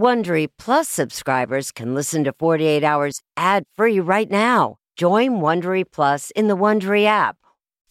Wondery Plus subscribers can listen to 48 Hours ad-free right now. Join Wondery Plus in the Wondery app.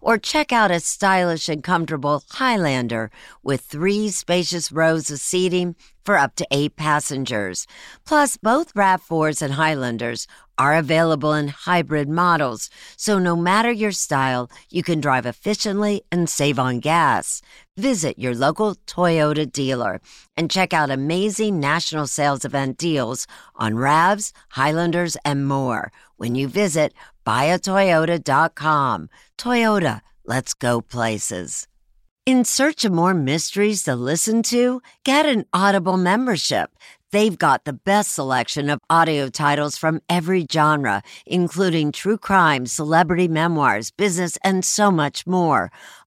Or check out a stylish and comfortable Highlander with three spacious rows of seating for up to eight passengers. Plus, both RAV4s and Highlanders are available in hybrid models, so no matter your style, you can drive efficiently and save on gas. Visit your local Toyota dealer and check out amazing national sales event deals on RAVs, Highlanders, and more when you visit buyatoyota.com. Toyota, let's go places. In search of more mysteries to listen to, get an Audible membership. They've got the best selection of audio titles from every genre, including true crime, celebrity memoirs, business, and so much more.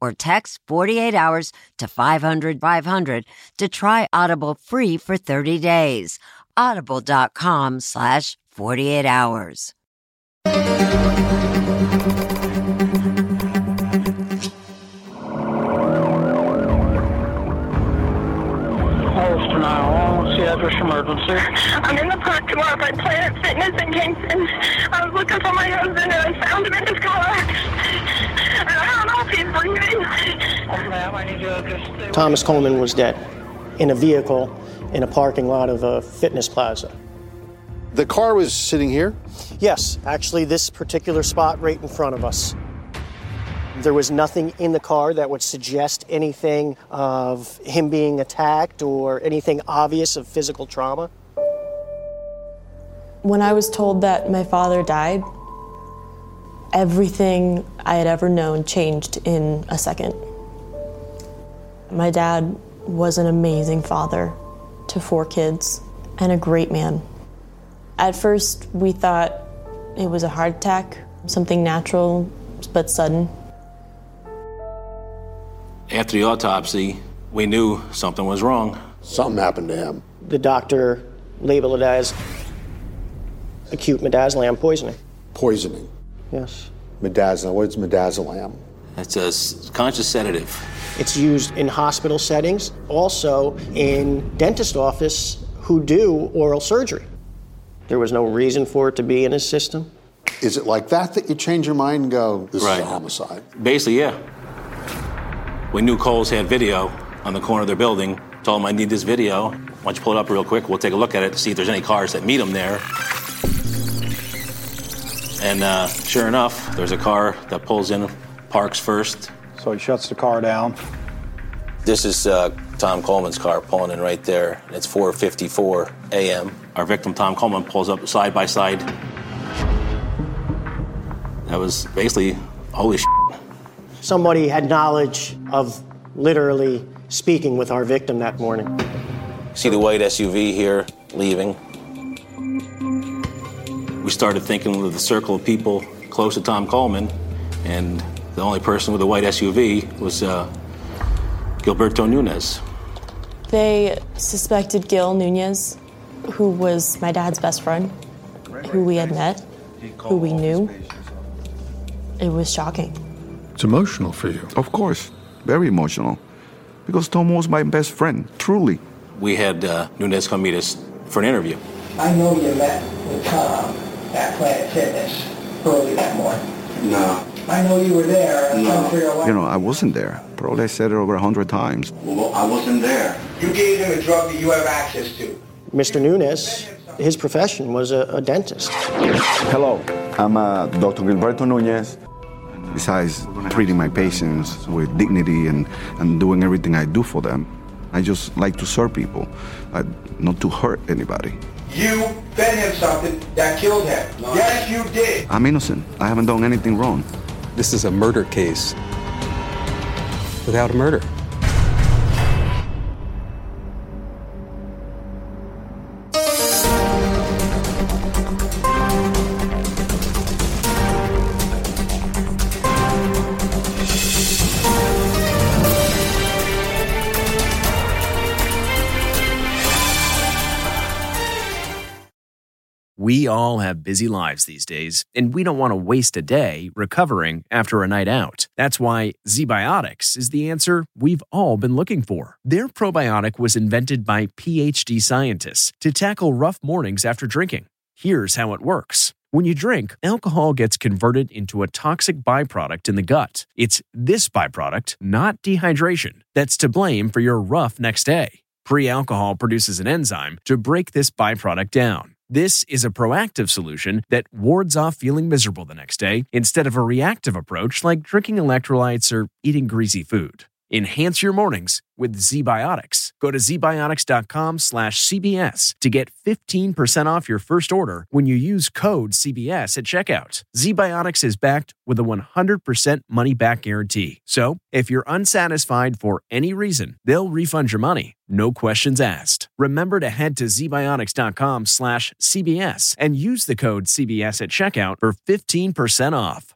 or text 48 hours to 500 500 to try Audible free for 30 days. Audible.com slash 48 hours. Ulster 911, what's the address emergency? I'm in the parking lot by Planet Fitness in Kingston. I was looking for my husband and I found him in his car. And I don't know if he's breathing. Ma'am, I need you to just stay Thomas Coleman was dead in a vehicle in a parking lot of a fitness plaza. The car was sitting here. Yes, actually, this particular spot right in front of us. There was nothing in the car that would suggest anything of him being attacked or anything obvious of physical trauma. When I was told that my father died, everything I had ever known changed in a second. My dad was an amazing father to four kids and a great man. At first, we thought it was a heart attack, something natural but sudden. After the autopsy, we knew something was wrong. Something happened to him. The doctor labeled it as acute midazolam poisoning. Poisoning. Yes. Midazolam. What's midazolam? It's a conscious sedative. It's used in hospital settings, also in dentist office who do oral surgery. There was no reason for it to be in his system. Is it like that that you change your mind and go, this Right. is a homicide? Basically, yeah. We knew Kohl's had video on the corner of their building. Told him I need this video. Why don't you pull it up real quick? We'll take a look at it to see if there's any cars that meet him there. And uh, sure enough, there's a car that pulls in, parks first. So he shuts the car down. This is uh, Tom Coleman's car pulling in right there. It's 4:54 a.m. Our victim, Tom Coleman, pulls up side by side. That was basically holy shit. Somebody had knowledge of literally speaking with our victim that morning. See the white SUV here leaving. We started thinking of the circle of people close to Tom Coleman, and the only person with a white SUV was uh, Gilberto Nunez. They suspected Gil Nunez, who was my dad's best friend, who we had met, who we knew. It was shocking. It's emotional for you. Of course, very emotional. Because Tom was my best friend, truly. We had uh, Nunez come meet us for an interview. I know you met with Tom at Planet Fitness early that morning. No. I know you were there. I'm trying to figure out what- You know, I wasn't there. Probably I said it over a hundred times. Well, I wasn't there. You gave him a drug that you have access to. Mr. Nunez his profession was a, a dentist. Hello, I'm uh, Dr. Gilberto Nunez. Besides treating my patients with dignity and, and doing everything I do for them, I just like to serve people, uh, not to hurt anybody. You fed him something that killed him. Yes, you did. I'm innocent. I haven't done anything wrong. This is a murder case without a murder. We all have busy lives these days, and we don't want to waste a day recovering after a night out. That's why ZBiotics is the answer we've all been looking for. Their probiotic was invented by PhD scientists to tackle rough mornings after drinking. Here's how it works. When you drink, alcohol gets converted into a toxic byproduct in the gut. It's this byproduct, not dehydration, that's to blame for your rough next day. Pre alcohol produces an enzyme to break this byproduct down. This is a proactive solution that wards off feeling miserable the next day instead of a reactive approach like drinking electrolytes or eating greasy food. Enhance your mornings with ZBiotics. Go to zbiotics.com slash CBS to get 15% off your first order when you use code CBS at checkout. ZBiotics is backed with a 100% money back guarantee. So if you're unsatisfied for any reason, they'll refund your money. No questions asked. Remember to head to zbiotics.com slash CBS and use the code CBS at checkout for 15% off.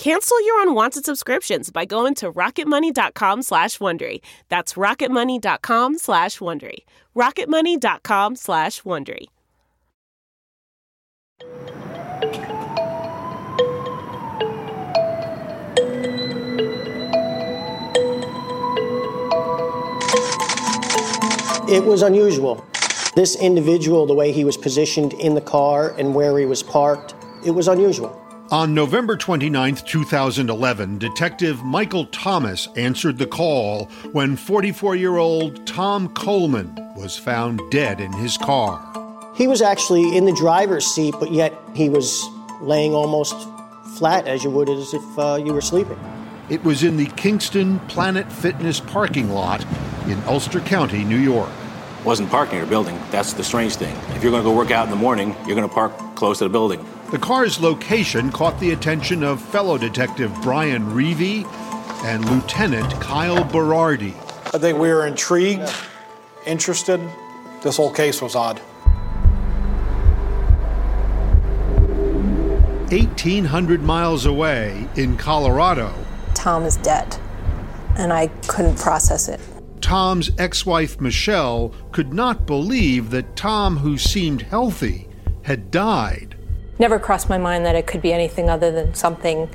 Cancel your unwanted subscriptions by going to rocketmoney.com slash Wondery. That's rocketmoney.com slash Wondery. rocketmoney.com slash Wondery. It was unusual. This individual, the way he was positioned in the car and where he was parked, it was unusual. On November 29, 2011, Detective Michael Thomas answered the call when 44 year old Tom Coleman was found dead in his car. He was actually in the driver's seat, but yet he was laying almost flat as you would as if uh, you were sleeping. It was in the Kingston Planet Fitness parking lot in Ulster County, New York. Wasn't parking in a building. That's the strange thing. If you're going to go work out in the morning, you're going to park close to the building. The car's location caught the attention of fellow detective Brian Reevy and Lieutenant Kyle Berardi. I think we were intrigued, interested. This whole case was odd. 1,800 miles away in Colorado, Tom is dead, and I couldn't process it. Tom's ex wife Michelle could not believe that Tom, who seemed healthy, had died. Never crossed my mind that it could be anything other than something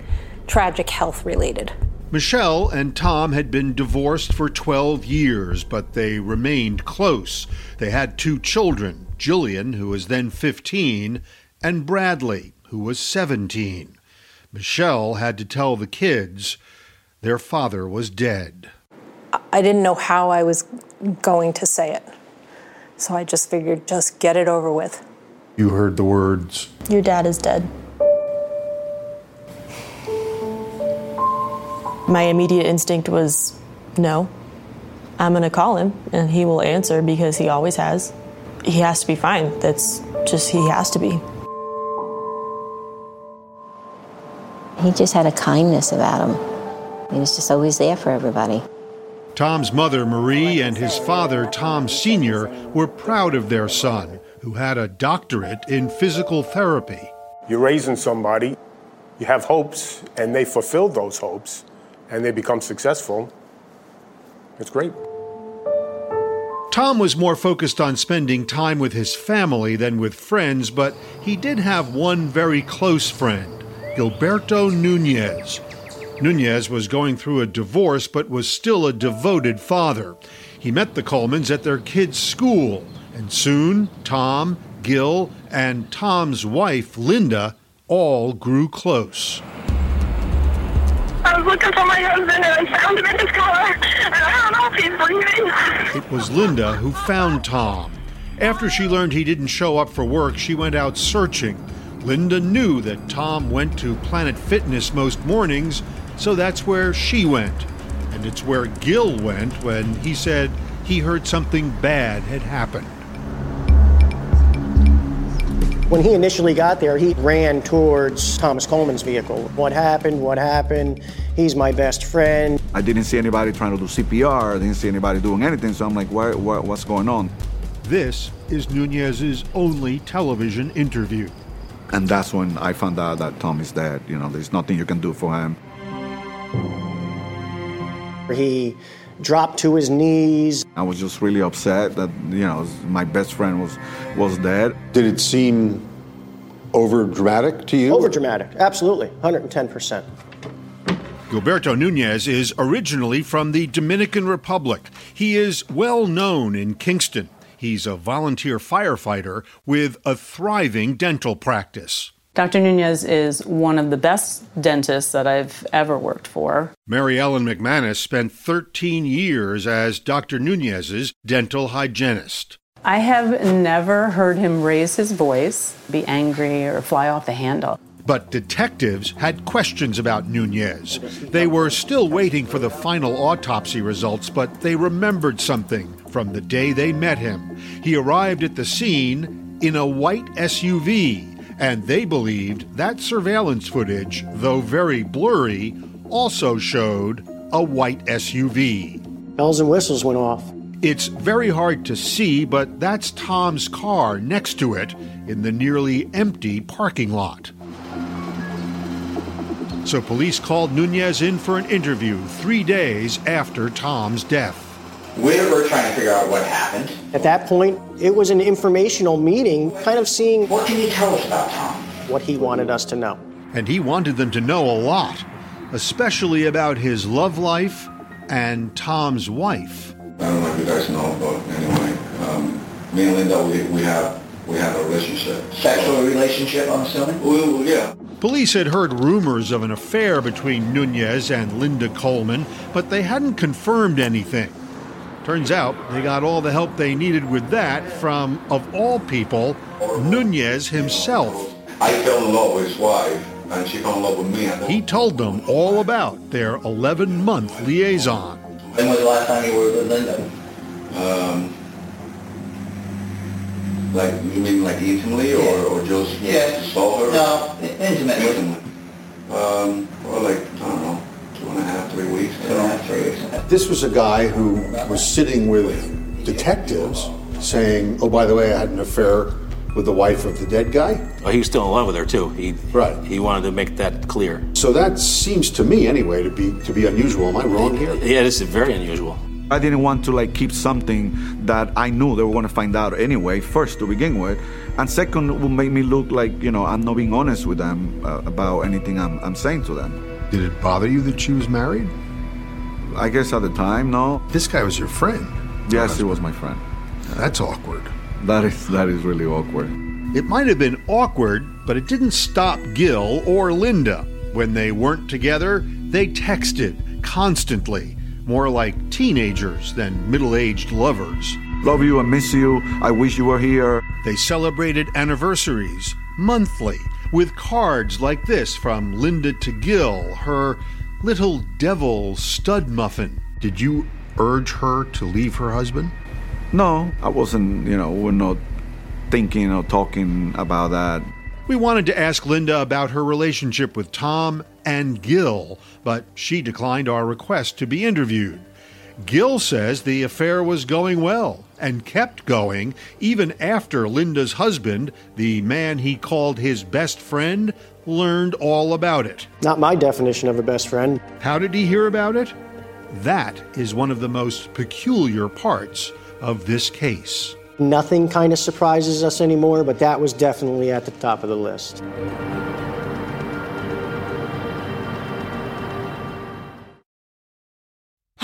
tragic health related. Michelle and Tom had been divorced for 12 years, but they remained close. They had two children Jillian, who was then 15, and Bradley, who was 17. Michelle had to tell the kids their father was dead. I didn't know how I was going to say it. So I just figured just get it over with. You heard the words. Your dad is dead. My immediate instinct was no. I'm going to call him and he will answer because he always has. He has to be fine. That's just, he has to be. He just had a kindness about him. He was just always there for everybody. Tom's mother, Marie, and his father, Tom Sr., were proud of their son, who had a doctorate in physical therapy. You're raising somebody, you have hopes, and they fulfill those hopes, and they become successful. It's great. Tom was more focused on spending time with his family than with friends, but he did have one very close friend, Gilberto Nunez. Nunez was going through a divorce but was still a devoted father. He met the Colemans at their kids' school, and soon Tom, Gil, and Tom's wife, Linda, all grew close. I was looking for my husband and I found him in his car. And I don't know if he's breathing. It was Linda who found Tom. After she learned he didn't show up for work, she went out searching. Linda knew that Tom went to Planet Fitness most mornings, so that's where she went. And it's where Gil went when he said he heard something bad had happened. When he initially got there, he ran towards Thomas Coleman's vehicle. What happened? What happened? He's my best friend. I didn't see anybody trying to do CPR. I didn't see anybody doing anything. So I'm like, what, what, what's going on? This is Nunez's only television interview. And that's when I found out that Tom is dead. You know, there's nothing you can do for him. He dropped to his knees. I was just really upset that you know my best friend was was dead. Did it seem over dramatic to you? Over dramatic, absolutely, 110%. Gilberto Nunez is originally from the Dominican Republic. He is well known in Kingston. He's a volunteer firefighter with a thriving dental practice. Dr. Nunez is one of the best dentists that I've ever worked for. Mary Ellen McManus spent 13 years as Dr. Nunez's dental hygienist. I have never heard him raise his voice, be angry, or fly off the handle. But detectives had questions about Nunez. They were still waiting for the final autopsy results, but they remembered something from the day they met him. He arrived at the scene in a white SUV and they believed that surveillance footage, though very blurry, also showed a white SUV. Bells and whistles went off. It's very hard to see, but that's Tom's car next to it in the nearly empty parking lot. So police called Nunez in for an interview three days after Tom's death. We were trying to figure out what happened. At that point, it was an informational meeting, kind of seeing What can you tell us about Tom? what he wanted us to know. And he wanted them to know a lot, especially about his love life and Tom's wife. I don't know if you guys know, but anyway, um, me and Linda, we, we have we have a relationship. Sexual relationship, I'm assuming. Well, yeah. Police had heard rumors of an affair between Nunez and Linda Coleman, but they hadn't confirmed anything. Turns out they got all the help they needed with that from, of all people, Nunez himself. I fell in love with his wife, and she fell in love with me. He told them all about their 11 month liaison. When was the last time you were with Linda? Um, like you mean like intimately, or or just Yes. saw her? No, intimately. Intimately. Um, well, like I don't know, two and a half, three weeks. Two and a half, three weeks. This was a guy who was sitting with detectives saying, oh, by the way, I had an affair with the wife of the dead guy. Well, he was still in love with her too. He Right. he wanted to make that clear. So that seems to me, anyway, to be to be unusual. Am I wrong here? Yeah, this is very unusual. I didn't want to like keep something that I knew they were going to find out anyway. First, to begin with, and second, would make me look like you know I'm not being honest with them uh, about anything I'm, I'm saying to them. Did it bother you that she was married? I guess at the time, no. This guy was your friend. Yes, he was my friend. That's awkward. That is that is really awkward. It might have been awkward, but it didn't stop Gil or Linda. When they weren't together, they texted constantly, more like teenagers than middle aged lovers. Love you, I miss you. I wish you were here. They celebrated anniversaries monthly with cards like this from Linda to Gil, her little devil stud muffin. Did you urge her to leave her husband? No, I wasn't. You know, we're not thinking or talking about that. We wanted to ask Linda about her relationship with Tom and Gil, but she declined our request to be interviewed. Gil says the affair was going well and kept going even after Linda's husband, the man he called his best friend, learned all about it. Not my definition of a best friend. How did he hear about it? That is one of the most peculiar parts of this case. Nothing kind of surprises us anymore, but that was definitely at the top of the list.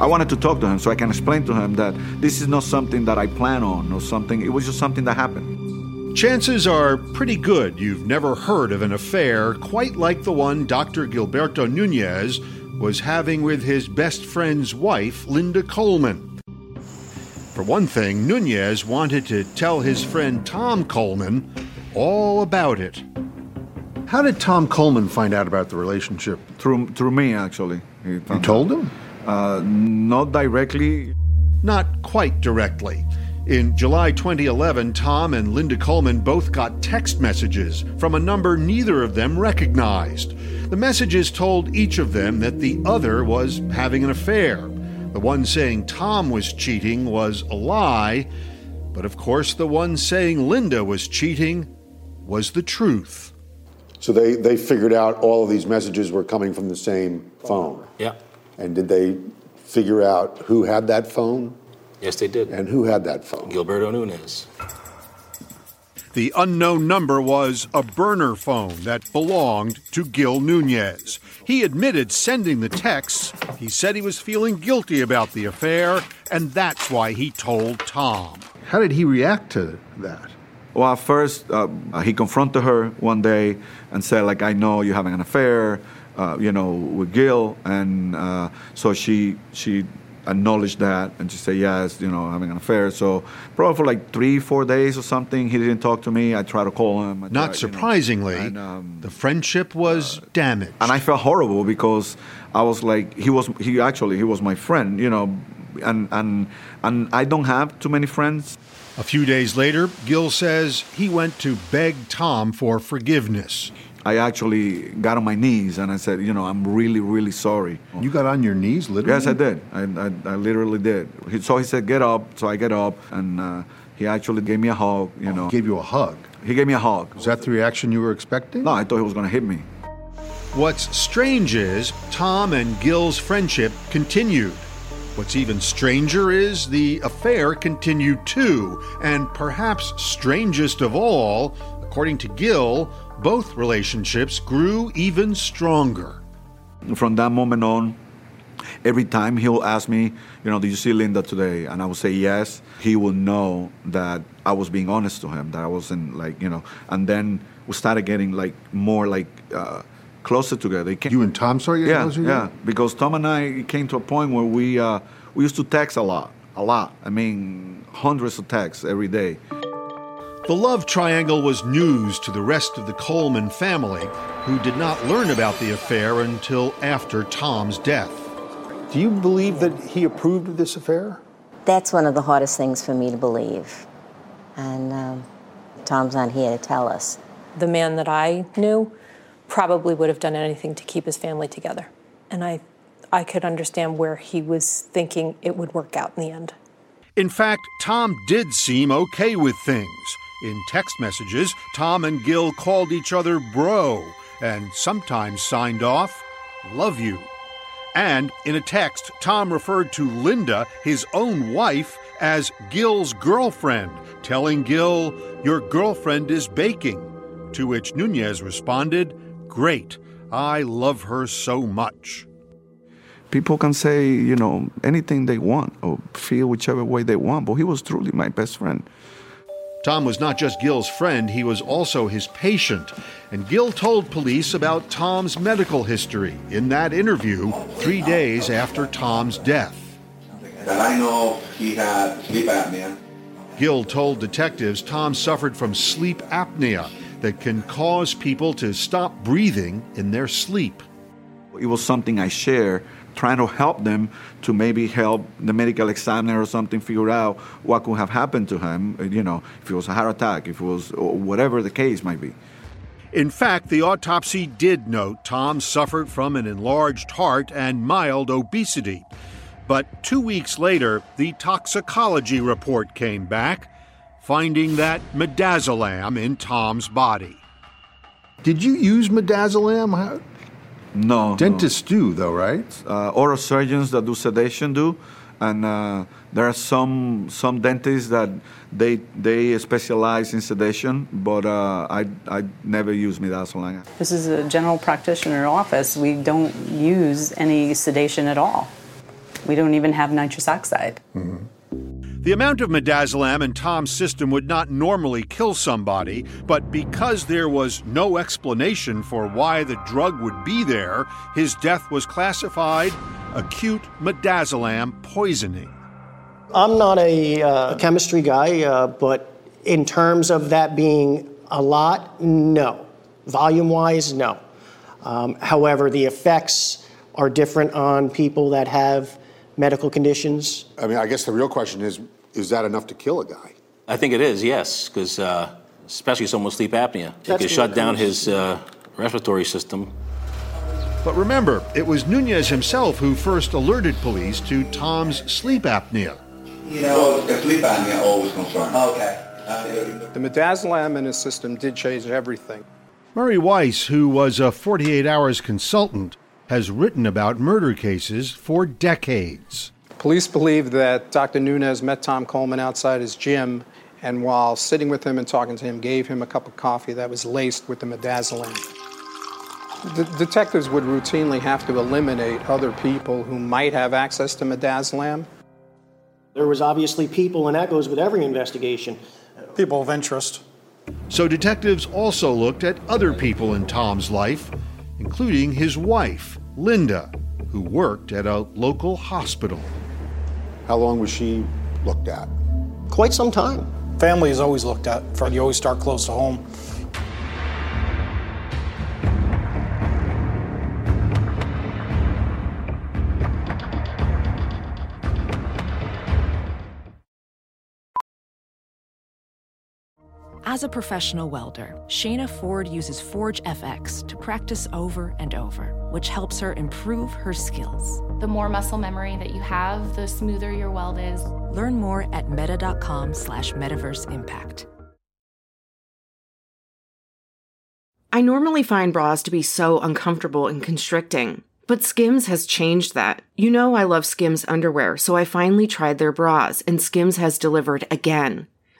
I wanted to talk to him so I can explain to him that this is not something that I plan on or something. It was just something that happened. Chances are pretty good you've never heard of an affair quite like the one Dr. Gilberto Nunez was having with his best friend's wife, Linda Coleman. For one thing, Nunez wanted to tell his friend Tom Coleman all about it. How did Tom Coleman find out about the relationship? Through through me, actually. He, You told him? Uh, not directly. Not quite directly. In July 2011, Tom and Linda Coleman both got text messages from a number neither of them recognized. The messages told each of them that the other was having an affair. The one saying Tom was cheating was a lie, but of course, the one saying Linda was cheating was the truth. So they, they figured out all of these messages were coming from the same phone. Yeah. And did they figure out who had that phone? Yes, they did. And who had that phone? Gilberto Nunez. The unknown number was a burner phone that belonged to Gil Nunez. He admitted sending the texts. He said he was feeling guilty about the affair, and that's why he told Tom. How did he react to that? Well, at first, uh, he confronted her one day and said, like, I know you're having an affair, uh, you know, with Gil. And uh, so she she acknowledged that and she said, yes, you know, having an affair. So probably for like three, four days or something, he didn't talk to me. I tried to call him. I Not tried, you know, surprisingly, and, um, the friendship was damaged. and I felt horrible because I was like, he was, he actually, he was my friend, you know, and, and, and I don't have too many friends. A few days later, Gil says he went to beg Tom for forgiveness. I actually got on my knees and I said, you know, I'm really, really sorry. You got on your knees, literally? Yes, I did. I, I, I literally did. He, so he said, get up. So I get up and uh, he actually gave me a hug, you know. Gave you a hug? He gave me a hug. Was that the reaction you were expecting? No, I thought he was going to hit me. What's strange is Tom and Gil's friendship continued. What's even stranger is the affair continued too, and perhaps strangest of all, according to Gil, both relationships grew even stronger. From that moment on, every time he'll ask me, you know, did you see Linda today? And I will say yes. He will know that I was being honest to him, that I wasn't like, you know, and then we started getting like more like uh, closer together. You and Tom started getting yeah, closer Yeah, together? because Tom and I came to a point where we uh, we used to text a lot, a lot. I mean, hundreds of texts every day. The love triangle was news to the rest of the Coleman family, who did not learn about the affair until after Tom's death. Do you believe that he approved of this affair? That's one of the hardest things for me to believe. And um, Tom's not here to tell us. The man that I knew probably would have done anything to keep his family together. And I, I could understand where he was thinking it would work out in the end. In fact, Tom did seem okay with things. In text messages, Tom and Gil called each other bro and sometimes signed off, love you. And in a text, Tom referred to Linda, his own wife, as Gil's girlfriend, telling Gil, Your girlfriend is baking. To which Nunez responded, Great, I love her so much. People can say, you know, anything they want or feel whichever way they want, but he was truly my best friend. Tom was not just Gil's friend, he was also his patient. And Gil told police about Tom's medical history in that interview three days after Tom's death. That I know he had sleep apnea. Gil told detectives Tom suffered from sleep apnea that can cause people to stop breathing in their sleep. It was something I shared trying to help them to maybe help the medical examiner or something figure out what could have happened to him, you know, if it was a heart attack, if it was whatever the case might be. In fact, the autopsy did note Tom suffered from an enlarged heart and mild obesity. But two weeks later, the toxicology report came back, finding that midazolam in Tom's body. Did you use midazolam? No. Dentists no. do, though, right? Uh, oral surgeons that do sedation do, and uh, there are some some dentists that they they specialize in sedation, but uh, I I never use midazolam. This is a general practitioner office. We don't use any sedation at all. We don't even have nitrous oxide. Mm-hmm. The amount of midazolam in Tom's system would not normally kill somebody, but because there was no explanation for why the drug would be there, his death was classified acute midazolam poisoning. I'm not a uh, chemistry guy, uh, but in terms of that being a lot, no. Volume wise, no. Um, however, the effects are different on people that have medical conditions? I mean, I guess the real question is is that enough to kill a guy? I think it is, yes, because uh, especially someone with sleep apnea. It That's could shut down his uh, respiratory system. But remember, it was Nunez himself who first alerted police to Tom's sleep apnea. You know, the sleep apnea always concerned. Okay. The midazolam in his system did change everything. Murray Weiss, who was a 48 Hours consultant, has written about murder cases for decades. Police believe that Dr. Nunez met Tom Coleman outside his gym and while sitting with him and talking to him, gave him a cup of coffee that was laced with the midazolam. The detectives would routinely have to eliminate other people who might have access to midazolam. There was obviously people, and that goes with every investigation. People of interest. So detectives also looked at other people in Tom's life, including his wife, Linda, who worked at a local hospital. How long was she looked at? Quite some time. Family is always looked at. You always start close to home. As a professional welder, Shayna Ford uses Forge FX to practice over and over, which helps her improve her skills. The more muscle memory that you have, the smoother your weld is. Learn more at meta.com slash metaverse impact. I normally find bras to be so uncomfortable and constricting, but Skims has changed that. You know I love Skims underwear, so I finally tried their bras, and Skims has delivered again.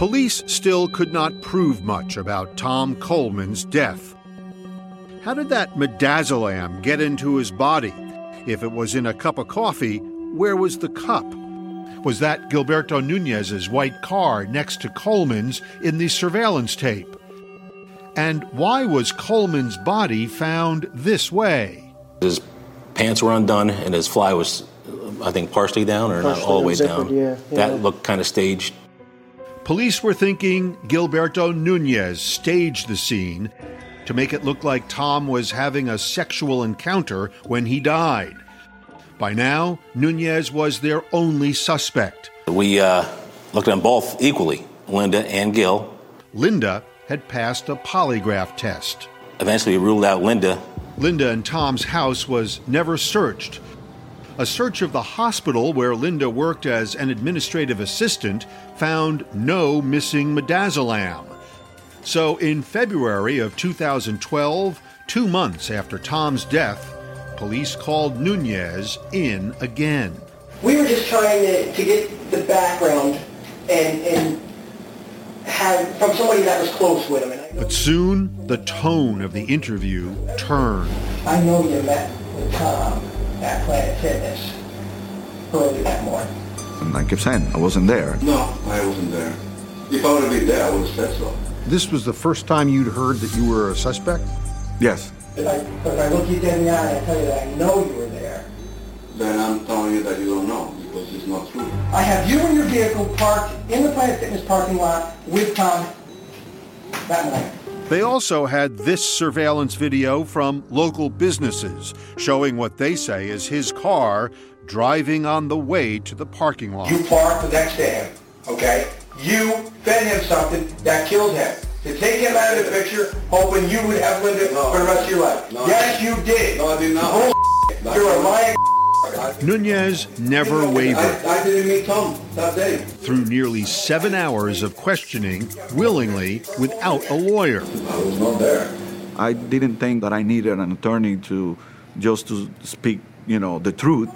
Police still could not prove much about Tom Coleman's death. How did that midazolam get into his body? If it was in a cup of coffee, where was the cup? Was that Gilberto Nunez's white car next to Coleman's in the surveillance tape? And why was Coleman's body found this way? His pants were undone and his fly was, I think, partially down or Partially not all the way down. yeah, yeah. That looked kind of staged. Police were thinking Gilberto Nunez staged the scene to make it look like Tom was having a sexual encounter when he died. By now, Nunez was their only suspect. We uh, looked at them both equally, Linda and Gil. Linda had passed a polygraph test. Eventually, we ruled out Linda. Linda and Tom's house was never searched. A search of the hospital where Linda worked as an administrative assistant found no missing midazolam. So in February of 2012, two months after Tom's death, police called Nunez in again. We were just trying to, to get the background and, and have from somebody that was close with him. But soon, the tone of the interview turned. I know you met with Tom at Planet Fitness early that morning. And I kept saying, I wasn't there. No, I wasn't there. If I would have been there, I would have said so. This was the first time you'd heard that you were a suspect? Yes. If I, if I look you dead in the eye and I tell you that I know you were there, Then I'm telling you that you don't know because it's not true. I have you and your vehicle parked in the Planet Fitness parking lot with Tom that morning. They also had this surveillance video from local businesses showing what they say is his car driving on the way to the parking lot. You parked next to him, okay? You fed him something that killed him. To take him out of the picture, hoping you would have Linda for the rest of your life. No. yes, you did. No, I did not. Bull- You're a lying. Nunez never wavered. I, I didn't meet Tom that day. Through nearly seven hours of questioning, willingly, without a lawyer. I was not there. I didn't think that I needed an attorney to just to speak, you know, the truth.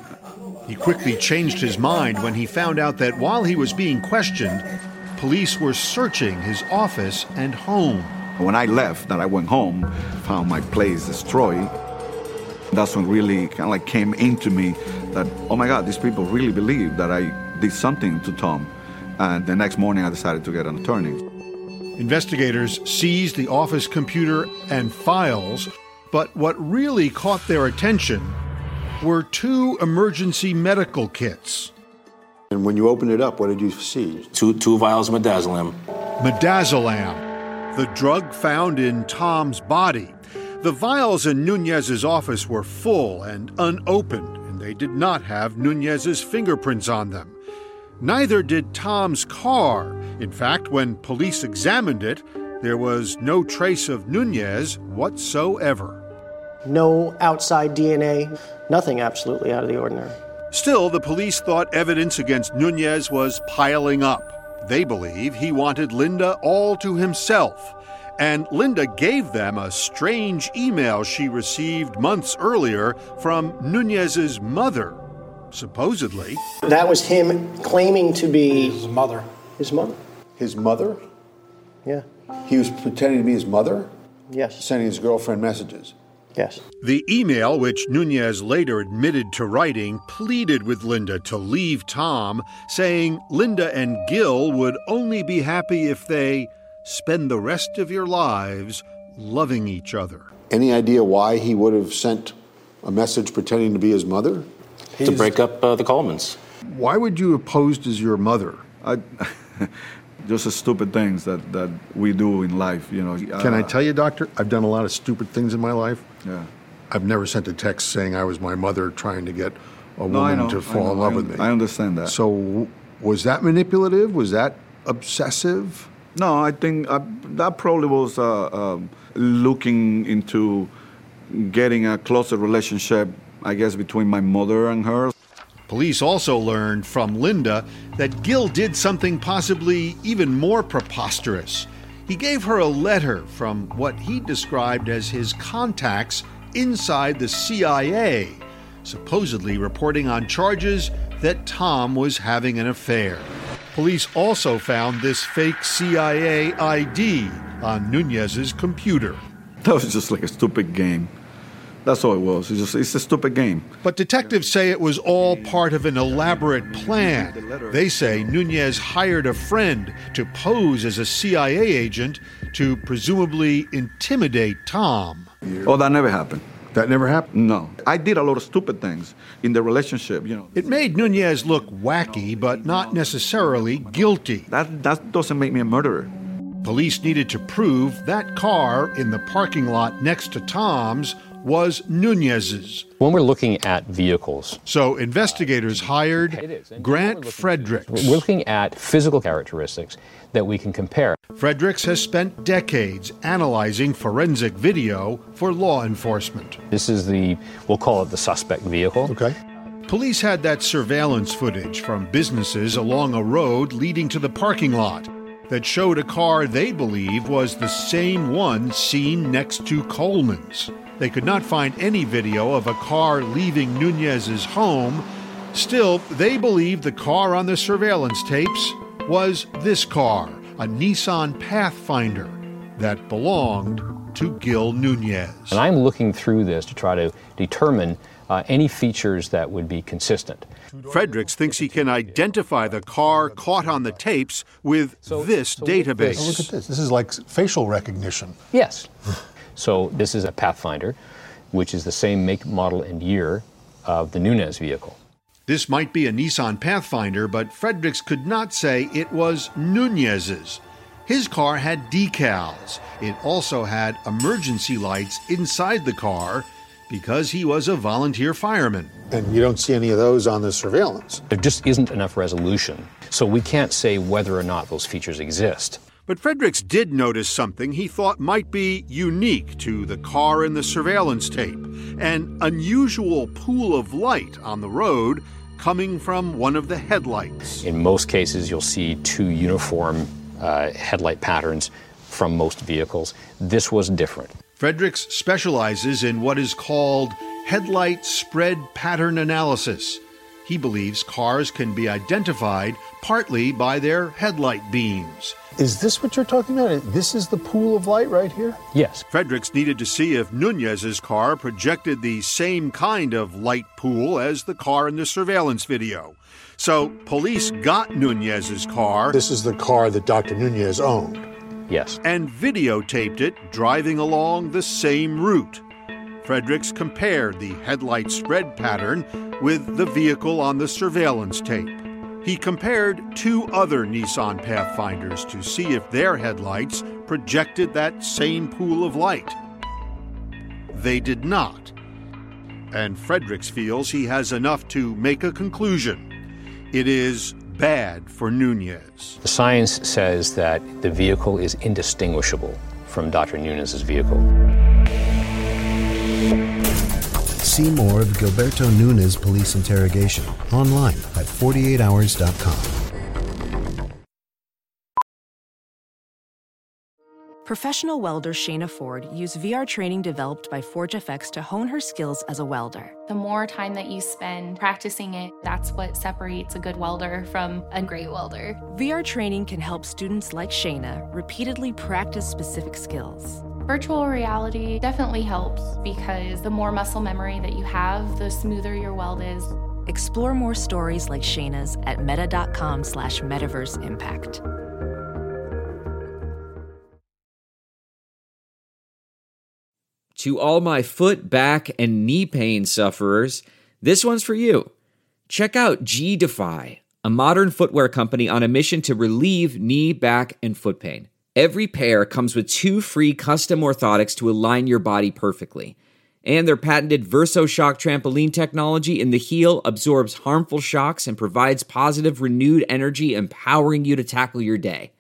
He quickly changed his mind when he found out that while he was being questioned, police were searching his office and home. When I left, that I went home, found my place destroyed. That's when really kind of like came into me that, oh my God, these people really believe that I did something to Tom. And the next morning, I decided to get an attorney. Investigators seized the office computer and files, but what really caught their attention were two emergency medical kits. And when you opened it up, what did you see? Two, two vials of midazolam. Midazolam, the drug found in Tom's body. The vials in Nunez's office were full and unopened, and they did not have Nunez's fingerprints on them. Neither did Tom's car. In fact, when police examined it, there was no trace of Nunez whatsoever. No outside DNA, nothing absolutely out of the ordinary. Still, the police thought evidence against Nunez was piling up. They believe he wanted Linda all to himself. And Linda gave them a strange email she received months earlier from Nunez's mother, supposedly. That was him claiming to be His mother. his mother. His mother? Yeah. He was pretending to be his mother? Yes. Sending his girlfriend messages. Yes. The email, which Nunez later admitted to writing, pleaded with Linda to leave Tom, saying Linda and Gil would only be happy if they spend the rest of your lives loving each other. Any idea why he would have sent a message pretending to be his mother? To break up uh, the Colemans. Why would you have posed as your mother? I, just the stupid things that, that we do in life, you know. Can I Uh, tell you, Doctor? I've done a lot of stupid things in my life. Yeah. I've never sent a text saying I was my mother trying to get a No, woman know, to fall know, in love I with me. I understand that. So, w- was that manipulative? Was that obsessive? No, I think uh, that probably was uh, um, looking into getting a closer relationship, I guess, between my mother and her. Police also learned from Linda that Gil did something possibly even more preposterous. He gave her a letter from what he described as his contacts inside the CIA, supposedly reporting on charges that Tom was having an affair. Police also found this fake CIA ID on Nunez's computer. That was just like a stupid game. That's all it was. It's just it's a stupid game. But detectives say it was all part of an elaborate plan. They say Nunez hired a friend to pose as a CIA agent to presumably intimidate Tom. Oh, that never happened. That never happened? No. I did a lot of stupid things in the relationship, you know. It made Nunez look wacky, but not necessarily guilty. That that doesn't make me a murderer. Police needed to prove that car in the parking lot next to Tom's was Nunez's. When we're looking at vehicles, So investigators hired Grant Fredericks. we're looking at physical characteristics that we can compare. Fredericks has spent decades analyzing forensic video for law enforcement. This is the, we'll call it the suspect vehicle. Okay. Police had that surveillance footage from businesses along a road leading to the parking lot that showed a car they believe was the same one seen next to Coleman's. They could not find any video of a car leaving Nunez's home. Still, they believe the car on the surveillance tapes was this car, a Nissan Pathfinder that belonged to Gil Nunez. And I'm looking through this to try to determine uh, any features that would be consistent. Fredericks thinks he can identify the car caught on the tapes with this database. Oh, look at this. This is like facial recognition. Yes. so this is a Pathfinder, which is the same make, model, and year of the Nunez vehicle. This might be a Nissan Pathfinder, but Fredericks could not say it was Nunez's. His car had decals. It also had emergency lights inside the car because he was a volunteer fireman. And you don't see any of those on the surveillance. There just isn't enough resolution, so we can't say whether or not those features exist. But Fredericks did notice something he thought might be unique to the car in the surveillance tape an unusual pool of light on the road coming from one of the headlights. In most cases, you'll see two uniform uh, headlight patterns from most vehicles. This was different. Fredericks specializes in what is called headlight spread pattern analysis. He believes cars can be identified partly by their headlight beams. Is this what you're talking about? This is the pool of light right here? Yes. Fredericks needed to see if Nunez's car projected the same kind of light pool as the car in the surveillance video. So police got Nunez's car. This is the car that Dr. Nunez owned. Yes. And videotaped it driving along the same route. Fredericks compared the headlight spread pattern with the vehicle on the surveillance tape. He compared two other Nissan Pathfinders to see if their headlights projected that same pool of light. They did not. And Fredericks feels he has enough to make a conclusion. It is bad for Nunez. The science says that the vehicle is indistinguishable from Dr. Nunez's vehicle. See more of Gilberto Nunes' police interrogation online at 48hours.com. Professional welder Shayna Ford used VR training developed by ForgeFX to hone her skills as a welder. The more time that you spend practicing it, that's what separates a good welder from a great welder. VR training can help students like Shayna repeatedly practice specific skills. Virtual reality definitely helps because the more muscle memory that you have, the smoother your weld is. Explore more stories like Shayna's at meta.com slash metaverse impact. To all my foot, back, and knee pain sufferers, this one's for you. Check out G Defy, a modern footwear company on a mission to relieve knee, back, and foot pain. Every pair comes with two free custom orthotics to align your body perfectly. And their patented VersoShock trampoline technology in the heel absorbs harmful shocks and provides positive, renewed energy, empowering you to tackle your day.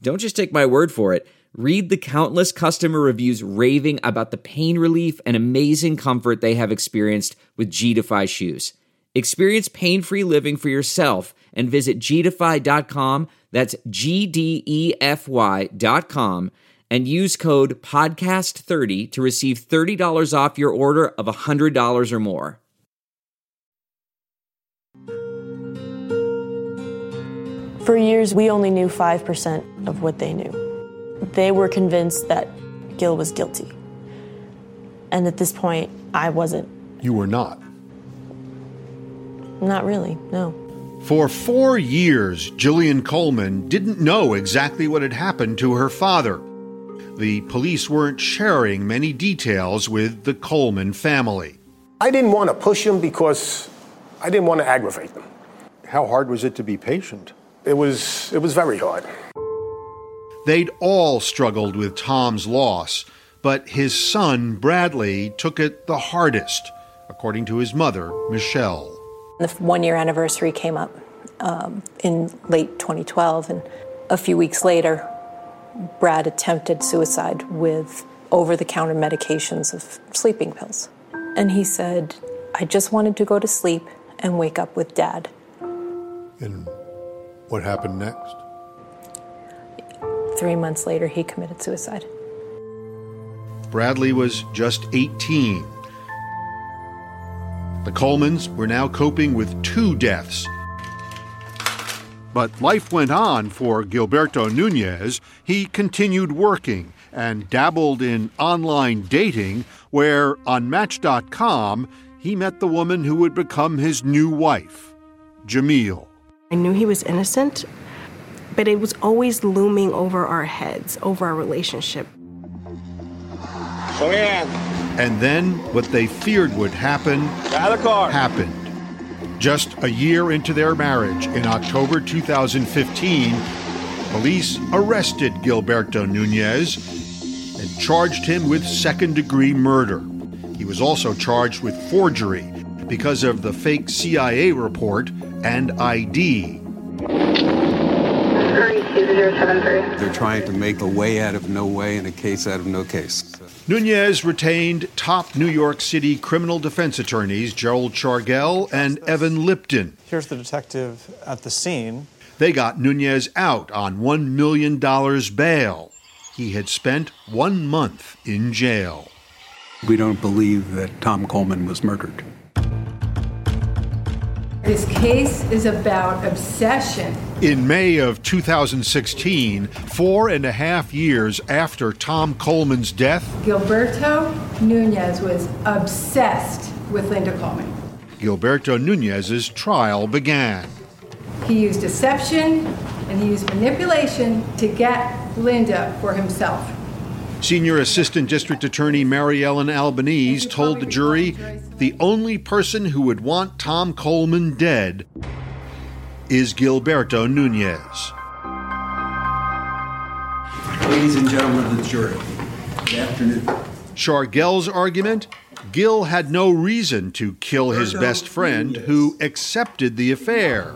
Don't just take my word for it. Read the countless customer reviews raving about the pain relief and amazing comfort they have experienced with G Defy shoes. Experience pain free living for yourself and visit gdefy.com. That's G D E F Y.com and use code PODCAST30 to receive $30 off your order of $100 or more. For years, we only knew 5% of what they knew. They were convinced that Gil was guilty. And at this point, I wasn't. You were not. Not really, no. For four years, Jillian Coleman didn't know exactly what had happened to her father. The police weren't sharing many details with the Coleman family. I didn't want to push them because I didn't want to aggravate them. How hard was it to be patient? It was it was very hard. They'd all struggled with Tom's loss, but his son, Bradley, took it the hardest, according to his mother, Michelle. The one year anniversary came up um, in late 2012, and a few weeks later, Brad attempted suicide with over the counter medications of sleeping pills. And he said, I just wanted to go to sleep and wake up with dad. And what happened next? Three months later, he committed suicide. Bradley was just 18. The Colemans were now coping with two deaths. But life went on for Gilberto Nunez. He continued working and dabbled in online dating, where on Match.com he met the woman who would become his new wife, Jamil. I knew he was innocent, but it was always looming over our heads, over our relationship. And then what they feared would happen happened. Just a year into their marriage, in October 2015, police arrested Gilberto Nunez and charged him with second degree murder. He was also charged with forgery because of the fake CIA report and ID. They're trying to make a way out of no way and a case out of no case. Nunez retained top New York City criminal defense attorneys Gerald Shargel and Evan Lipton. Here's the detective at the scene. They got Nunez out on $1 million bail. He had spent one month in jail. We don't believe that Tom Coleman was murdered. This case is about obsession. In May of 2016, four and a half years after Tom Coleman's death, Gilberto Nunez was obsessed with Linda Coleman. Gilberto Nunez's trial began. He used deception and he used manipulation to get Linda for himself. Senior Assistant District Attorney Mary Ellen Albanese told the jury the only person who would want Tom Coleman dead is Gilberto Nunez. Ladies and gentlemen of the jury, good afternoon. Shargel's argument Gil had no reason to kill his best friend who accepted the affair.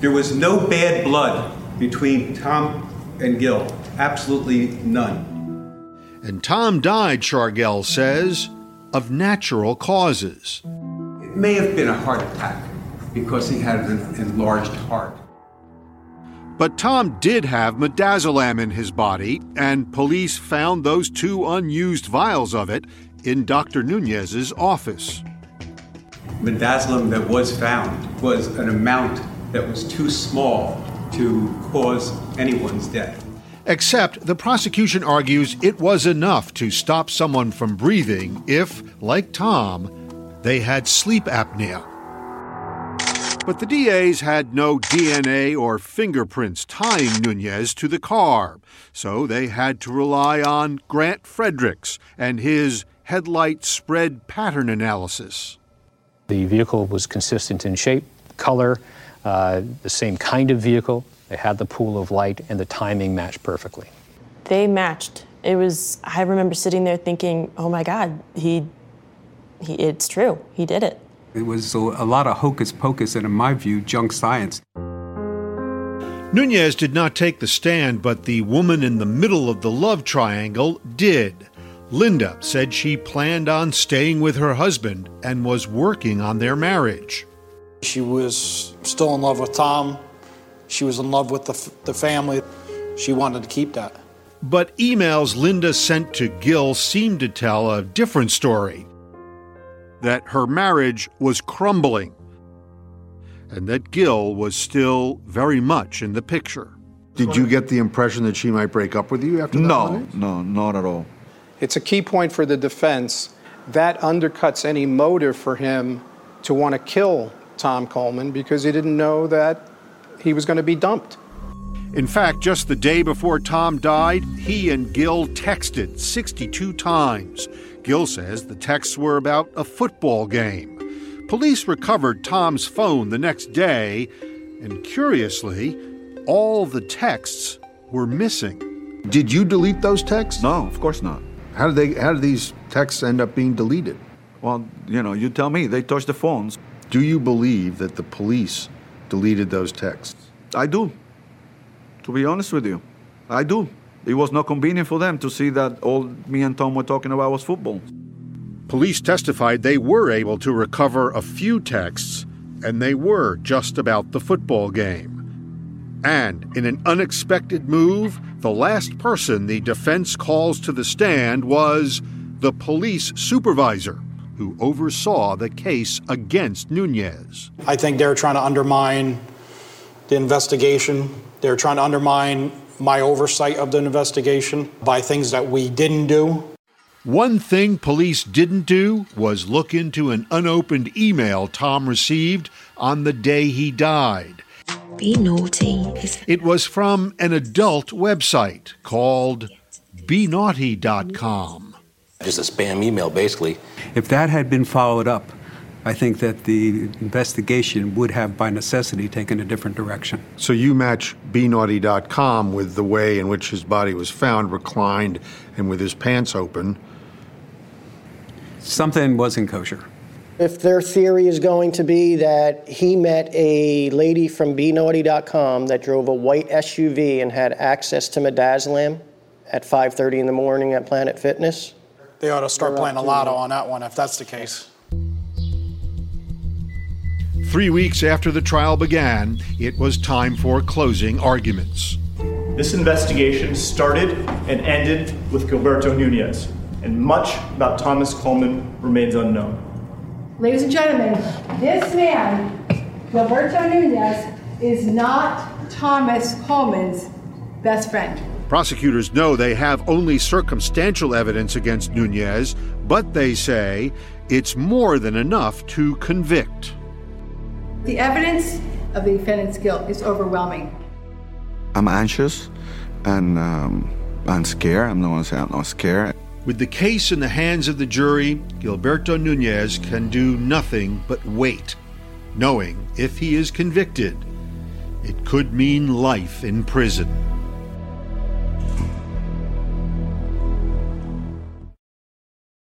There was no bad blood between Tom and Gil. Absolutely none. And Tom died, Shargel says, of natural causes. It may have been a heart attack because he had an enlarged heart. But Tom did have midazolam in his body, and police found those two unused vials of it in Dr. Nunez's office. Midazolam that was found was an amount that was too small to cause anyone's death. Except the prosecution argues it was enough to stop someone from breathing if, like Tom, they had sleep apnea. But the DAs had no DNA or fingerprints tying Nunez to the car, so they had to rely on Grant Fredericks and his headlight spread pattern analysis. The vehicle was consistent in shape, color, uh, the same kind of vehicle. They had the pool of light, and the timing matched perfectly. They matched. It was, I remember sitting there thinking, oh my God, he, he it's true. He did it. It was a, a lot of hocus pocus and, in my view, junk science. Nunez did not take the stand, but the woman in the middle of the love triangle did. Linda said she planned on staying with her husband and was working on their marriage. She was still in love with Tom. She was in love with the, the family. She wanted to keep that. But emails Linda sent to Gil seemed to tell a different story that her marriage was crumbling. and that Gil was still very much in the picture. Did you get the impression that she might break up with you after that? No, night? no, not at all. It's a key point for the defense. That undercuts any motive for him to want to kill Tom Coleman because he didn't know that he was going to be dumped. In fact, just the day before Tom died, he and Gil texted 62 times. Gil says the texts were about a football game. Police recovered Tom's phone the next day, and curiously, all the texts were missing. Did you delete those texts? No, of course not. How did they? How did these texts end up being deleted? Well, you know, you tell me. They touched the phones. Do you believe that the police deleted those texts? I do. To be honest with you, I do. It was not convenient for them to see that all me and Tom were talking about was football. Police testified they were able to recover a few texts, and they were just about the football game. And in an unexpected move, the last person the defense calls to the stand was the police supervisor who oversaw the case against Nunez. I think they're trying to undermine the investigation. They're trying to undermine my oversight of the investigation by things that we didn't do. One thing police didn't do was look into an unopened email Tom received on the day he died. Be naughty. It was from an adult website called benaughty.com. Just a spam email, basically. If that had been followed up, I think that the investigation would have, by necessity, taken a different direction. So you match benaughty.com with the way in which his body was found, reclined and with his pants open. Something wasn't kosher. If their theory is going to be that he met a lady from BeNaughty.com that drove a white SUV and had access to midazolam at 5:30 in the morning at Planet Fitness, They ought to start We're playing a up to lotto on that one if that's the case. Three weeks after the trial began, it was time for closing arguments. This investigation started and ended with Gilberto Nunez, and much about Thomas Coleman remains unknown. Ladies and gentlemen, this man, Gilberto Nunez, is not Thomas Coleman's best friend. Prosecutors know they have only circumstantial evidence against Nunez, but they say it's more than enough to convict. The evidence of the defendant's guilt is overwhelming. I'm anxious and um, I'm scared. I'm not going to say I'm not scared. With the case in the hands of the jury, Gilberto Nunez can do nothing but wait, knowing if he is convicted, it could mean life in prison.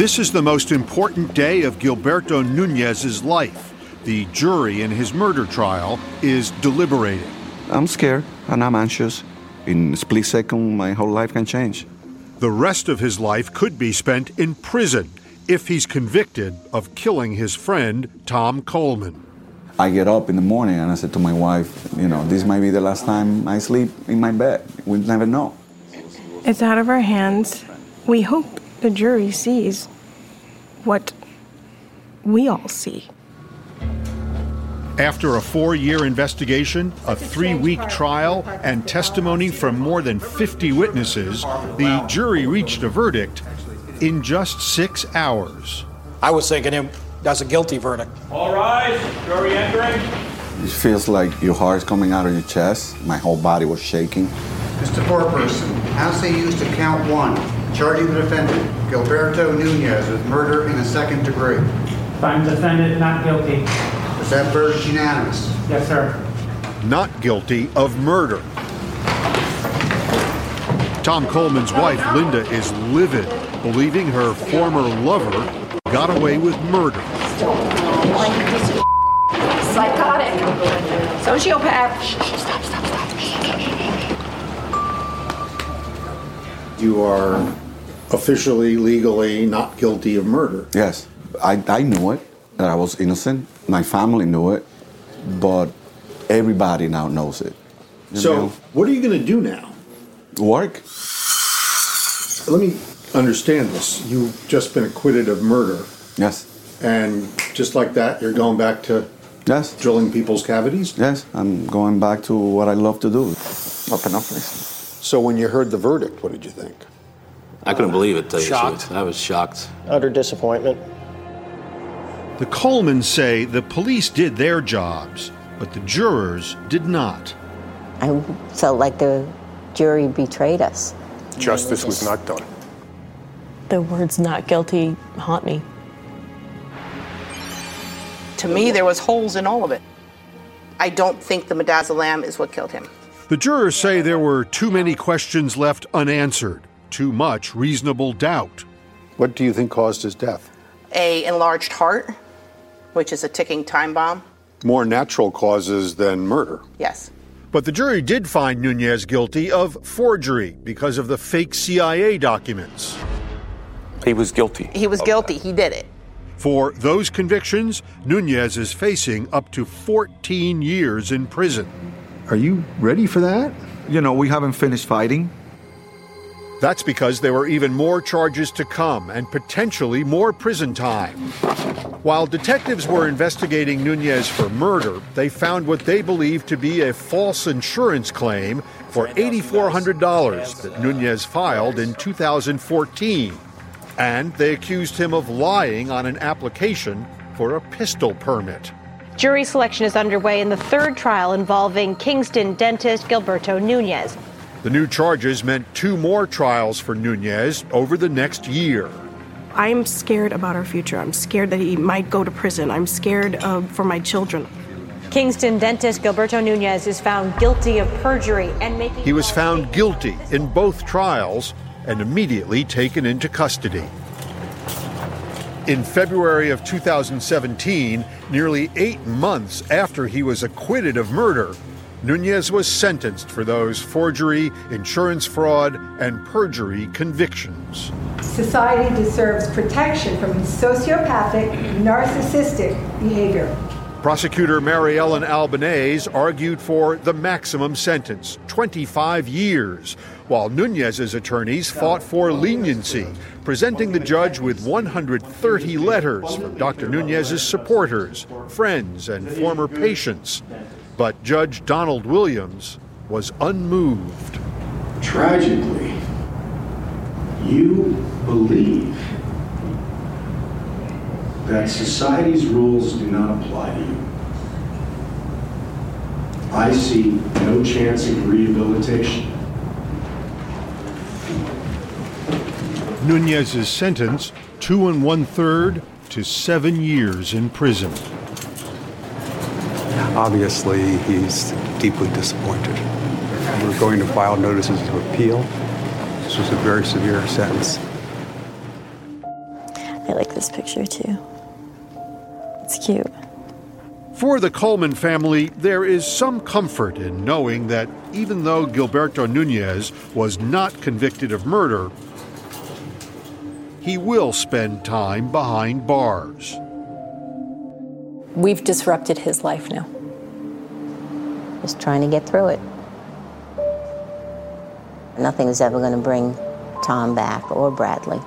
This is the most important day of Gilberto Nunez's life. The jury in his murder trial is deliberating. I'm scared and I'm anxious. In a split second, my whole life can change. The rest of his life could be spent in prison if he's convicted of killing his friend, Tom Coleman. I get up in the morning and I said to my wife, you know, this might be the last time I sleep in my bed. We'll never know. It's out of our hands. We hope the jury sees what we all see. After a four year investigation, a three week trial, and testimony from more than 50 witnesses, the jury reached a verdict in just six hours. I was thinking that's a guilty verdict. All rise, jury entering. It feels like your heart's coming out of your chest. My whole body was shaking. Mr. Foreperson, As they used to count one, charging the defendant, Gilberto Nunez, with murder in the second degree. Find defendant not guilty. Is that verdict unanimous? Yes, sir. Not guilty of murder. Tom Coleman's wife, Linda, is livid, believing her former lover got away with murder. Psychotic. Sociopath. Stop, stop, stop. You are officially, legally not guilty of murder. Yes, I, I knew it, that I was innocent. My family knew it, but everybody now knows it. You So, know? what are you going to do now? Work. Let me understand this. You've just been acquitted of murder. Yes. And just like that, you're going back to yes. drilling people's cavities? Yes, I'm going back to what I love to do. Open up, please. So, when you heard the verdict, what did you think? I couldn't believe it. to tell you the Shocked. I was shocked. Utter disappointment. The Colemans say the police did their jobs, but the jurors did not. I felt like the jury betrayed us. Justice was not done. The words not guilty haunt me. To me, there was holes in all of it. I don't think the midazolam is what killed him. The jurors say there were too many questions left unanswered, too much reasonable doubt. What do you think caused his death? A enlarged heart, which is a ticking time bomb. More natural causes than murder. Yes. But the jury did find Nunez guilty of forgery because of the fake CIA documents. He was guilty. He was guilty. He did it. For those convictions, Nunez is facing up to 14 years in prison. Are you ready for that? You know, we haven't finished fighting. That's because there were even more charges to come and potentially more prison time. While detectives were investigating Nunez for murder, they found what they believed to be a false insurance claim for $8,400 that Nunez filed in 2014. And they accused him of lying on an application for a pistol permit. Jury selection is underway in the third trial involving Kingston dentist Gilberto Nunez. The new charges meant two more trials for Nunez over the next year. I'm scared about our future. I'm scared that he might go to prison. I'm scared uh, for my children. Kingston dentist Gilberto Nunez is found guilty of perjury and making. He was found guilty in both trials and immediately taken into custody. In February of 2017, nearly eight months after he was acquitted of murder, Nunez was sentenced for those forgery, insurance fraud, and perjury convictions. Society deserves protection from sociopathic, narcissistic behavior. Prosecutor Mary Ellen Albanese argued for the maximum sentence, 25 years, while Nunez's attorneys fought for leniency, presenting the judge with 130 letters from Dr. Nunez's supporters, friends, and former patients. But Judge Donald Williams was unmoved. Tragically, you believe that society's rules do not apply to you. I see no chance of rehabilitation. Nunez's sentence, two and one third to seven years in prison. Obviously, he's deeply disappointed. We're going to file notices of appeal. This was a very severe sentence. I like this picture too. It's cute. For the Coleman family, there is some comfort in knowing that even though Gilberto Nunez was not convicted of murder, he will spend time behind bars. We've disrupted his life now. Just trying to get through it. Nothing's ever going to bring Tom back or Bradley.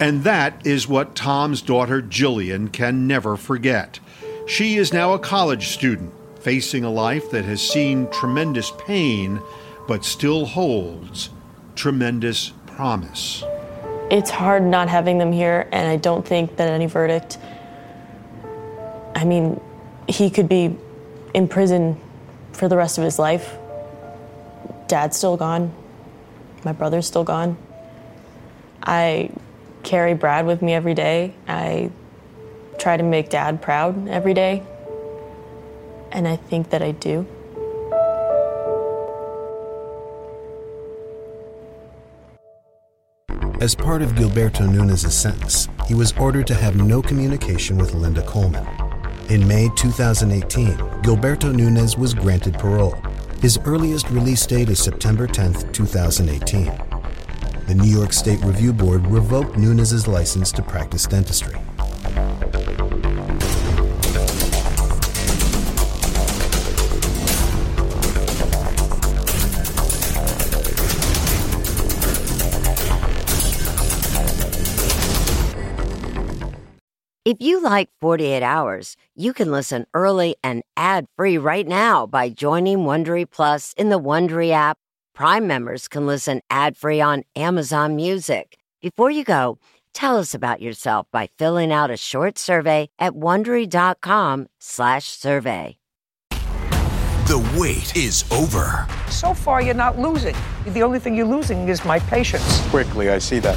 And that is what Tom's daughter Jillian can never forget. She is now a college student, facing a life that has seen tremendous pain, but still holds tremendous promise. It's hard not having them here, and I don't think that any verdict. I mean, he could be in prison for the rest of his life. Dad's still gone. My brother's still gone. I carry Brad with me every day. I try to make dad proud every day. And I think that I do. As part of Gilberto Nunez's sentence, he was ordered to have no communication with Linda Coleman. In May 2018, Gilberto Nunez was granted parole. His earliest release date is September 10, 2018. The New York State Review Board revoked Nunez's license to practice dentistry. If you like 48 Hours, you can listen early and ad-free right now by joining Wondery Plus in the Wondery app. Prime members can listen ad-free on Amazon Music. Before you go, tell us about yourself by filling out a short survey at wondery.com/survey. The wait is over. So far, you're not losing. The only thing you're losing is my patience. Quickly, I see that.